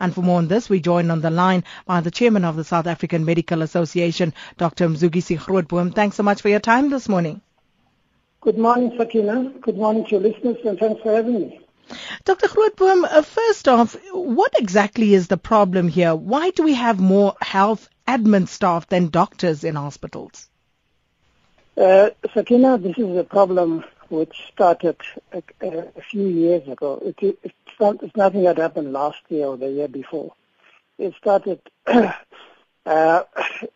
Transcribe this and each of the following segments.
And for more on this, we join on the line by the chairman of the South African Medical Association, Dr. Mzukisi Grootboom. Thanks so much for your time this morning. Good morning, Sakina. Good morning to your listeners, and thanks for having me. Dr. Grootboom, uh, first off, what exactly is the problem here? Why do we have more health admin staff than doctors in hospitals? Uh, Sakina, this is a problem which started a, a few years ago. It, it, not, it's nothing that happened last year or the year before. It started uh,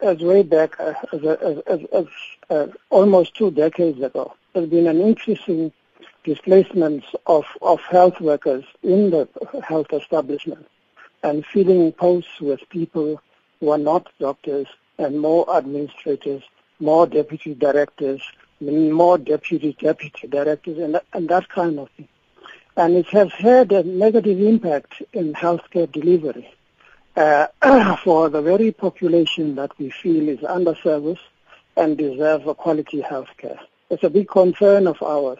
as way back uh, as, as, as, as uh, almost two decades ago. There's been an increasing displacements of, of health workers in the health establishment and filling posts with people who are not doctors and more administrators, more deputy directors, more deputy deputy directors, and, and that kind of thing. And it has had a negative impact in healthcare delivery uh, for the very population that we feel is underserviced and deserve a quality healthcare. It's a big concern of ours.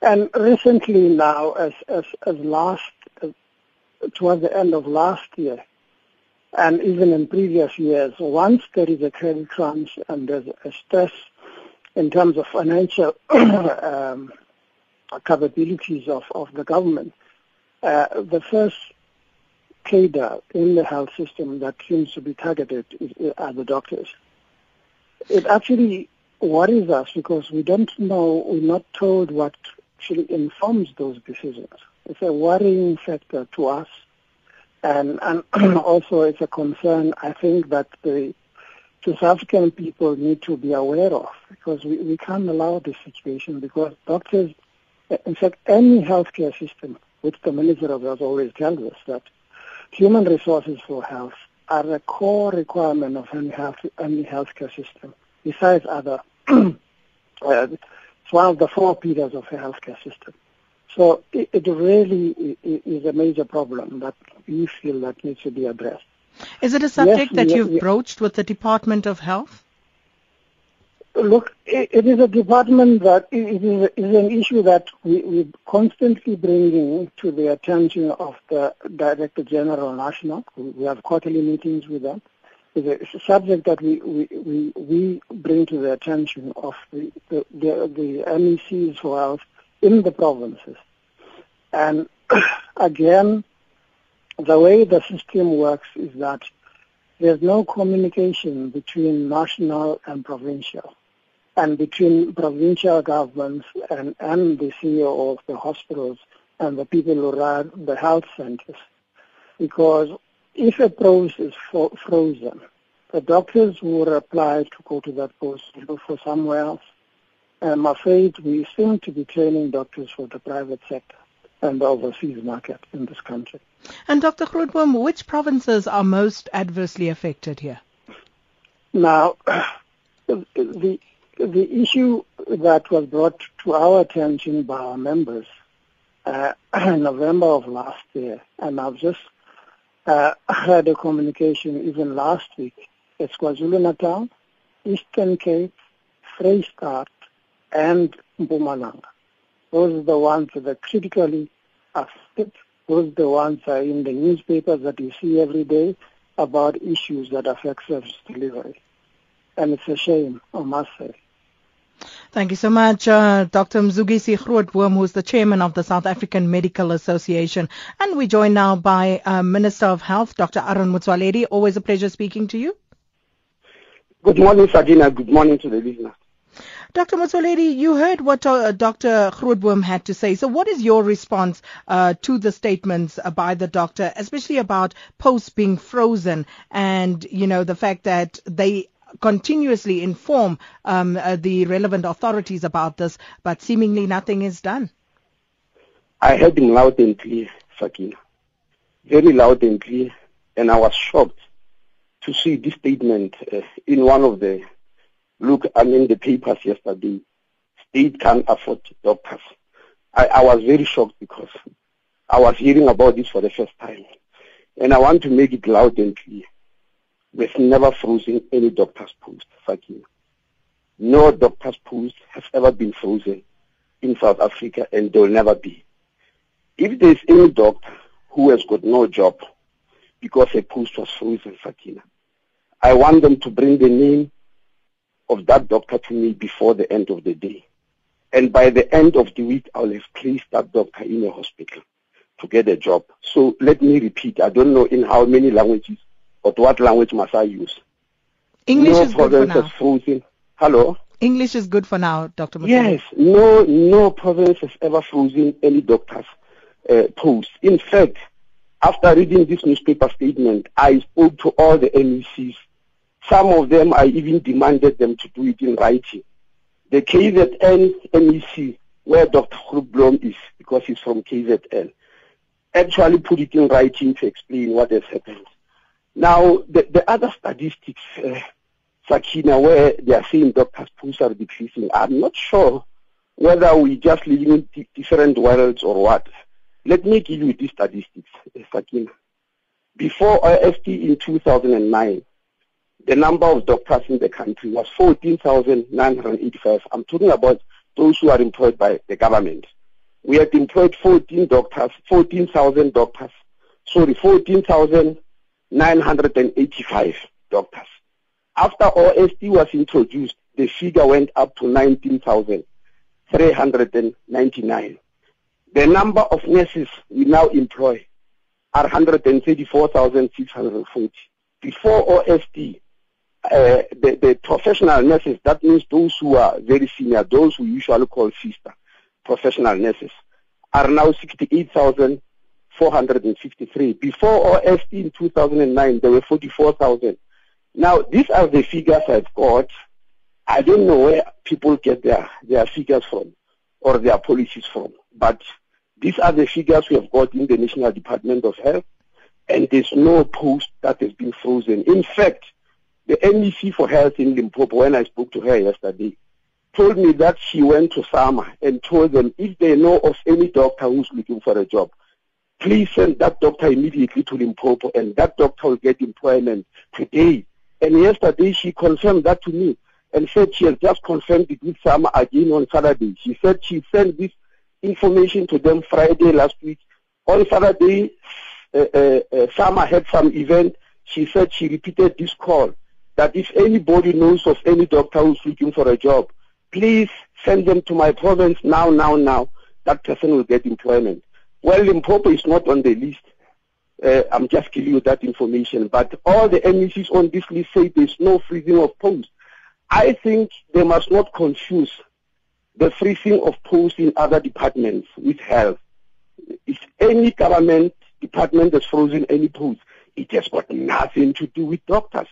And recently now, as, as, as last, uh, towards the end of last year, and even in previous years, once there is a credit crunch and there's a stress in terms of financial um, capabilities of, of the government, uh, the first cadre in the health system that seems to be targeted is, are the doctors. It actually worries us because we don't know, we're not told what actually informs those decisions. It's a worrying factor to us. And, and also it's a concern, I think, that the South African people need to be aware of because we, we can't allow this situation because doctors, in fact, any healthcare system, which the Minister of Health always tells us that human resources for health are a core requirement of any health any healthcare system, besides other uh, it's one of the four pillars of a healthcare system. So it, it really is a major problem that we feel that needs to be addressed. Is it a subject yes, that you've we, broached with the Department of Health? Look, it, it is a department that it is, is an issue that we, we constantly bringing to the attention of the Director General National. We have quarterly meetings with them It's a subject that we, we, we, we bring to the attention of the, the, the, the MECs for health in the provinces. And again, the way the system works is that there's no communication between national and provincial and between provincial governments and, and the CEO of the hospitals and the people who run the health centers. Because if a post is fro- frozen, the doctors will apply to go to that post look for somewhere else. I'm afraid we seem to be training doctors for the private sector and the overseas market in this country. And Dr. Grootboom, which provinces are most adversely affected here? Now, the the issue that was brought to our attention by our members uh, in November of last year, and I've just uh, had a communication even last week. It's KwaZulu-Natal, Eastern Cape, Vrystaat, and Mpumalanga. Those are the ones that are critically affected. Those are the ones that are in the newspapers that you see every day about issues that affect service delivery. And it's a shame, I must say. Thank you so much, uh, Dr. Mzukisi Grootboom, who is the chairman of the South African Medical Association. And we join now by uh, Minister of Health, Dr. Aaron Motsoaledi. Always a pleasure speaking to you. Good morning, Sakina. Good morning to the listeners. Dr. Motsoaledi, you heard what uh, Dr. Grootboom had to say. So what is your response uh, to the statements uh, by the doctor, especially about posts being frozen and, you know, the fact that they continuously inform um, uh, the relevant authorities about this, but seemingly nothing is done. I heard him loud and clear, Sakina. Very loud and clear, and I was shocked to see this statement uh, in one of the look. I mean, the papers yesterday. State can't afford doctors. I, I was very shocked because I was hearing about this for the first time, and I want to make it loud and clear. We've never frozen any doctor's post, Fakir. No doctor's post has ever been frozen in South Africa and there will never be. If there's any doctor who has got no job because a post was frozen, Sakina. I want them to bring the name of that doctor to me before the end of the day. And by the end of the week, I'll have placed that doctor in a hospital to get a job. So let me repeat. I don't know in how many languages, but what language must I use? English no is good for now. Frozen. Hello? English is good for now, Dr. Yes, no, no province has ever frozen any doctor's uh, post. In fact, after reading this newspaper statement, I spoke to all the MECs. Some of them, I even demanded them to do it in writing. The KZN MEC, where Dr. Grootboom is, because he's from KZN, actually put it in writing to explain what has happened. Now, the, the other statistics, uh, Sakina, where they are saying doctors' pools are decreasing, I'm not sure whether we just living in different worlds or what. Let me give you these statistics, uh, Sakina. Before OSD in 2009, the number of doctors in the country was 14,985. I'm talking about those who are employed by the government. We had employed 14 doctors, 14,000 doctors, sorry, 14,985 doctors. After OSD was introduced, the figure went up to 19,399. The number of nurses we now employ are 134,640. Before OSD, uh, the, the, professional nurses, that means those who are very senior, those who usually call sister, professional nurses, are now 68,453. Before OSD in 2009, there were 44,000. Now, these are the figures I've got. I don't know where people get their, their figures from or their policies from, but these are the figures we have got in the National Department of Health, and there's no post that has been frozen. In fact, the MEC for Health in Limpopo, when I spoke to her yesterday, told me that she went to SAMA and told them if they know of any doctor who's looking for a job, please send that doctor immediately to Limpopo and that doctor will get employment today and yesterday she confirmed that to me and said she has just confirmed it with SAMA again on Saturday. She said she sent this information to them Friday last week. On Saturday, uh, uh, uh, SAMA had some event. She said she repeated this call that if anybody knows of any doctor who's looking for a job, please send them to my province now, now, now. That person will get employment. Well, Limpopo is not on the list. Uh, I'm just giving you that information. But all the MECs on this list say there's no freezing of posts. I think they must not confuse the freezing of posts in other departments with health. If any government department has frozen any posts, it has got nothing to do with doctors.